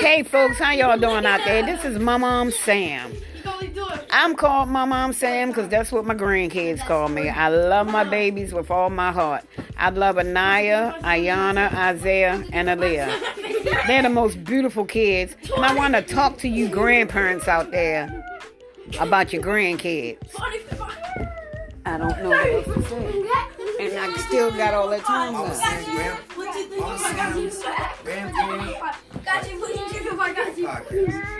Hey folks, how y'all doing out there? This is my mom Sam. I'm called my mom Sam because that's what my grandkids call me. I love my babies with all my heart. I love Anaya, Ayana, Isaiah, and Aaliyah. They're the most beautiful kids. And I want to talk to you grandparents out there about your grandkids. I don't know what else to say. And I still got all that time left. Got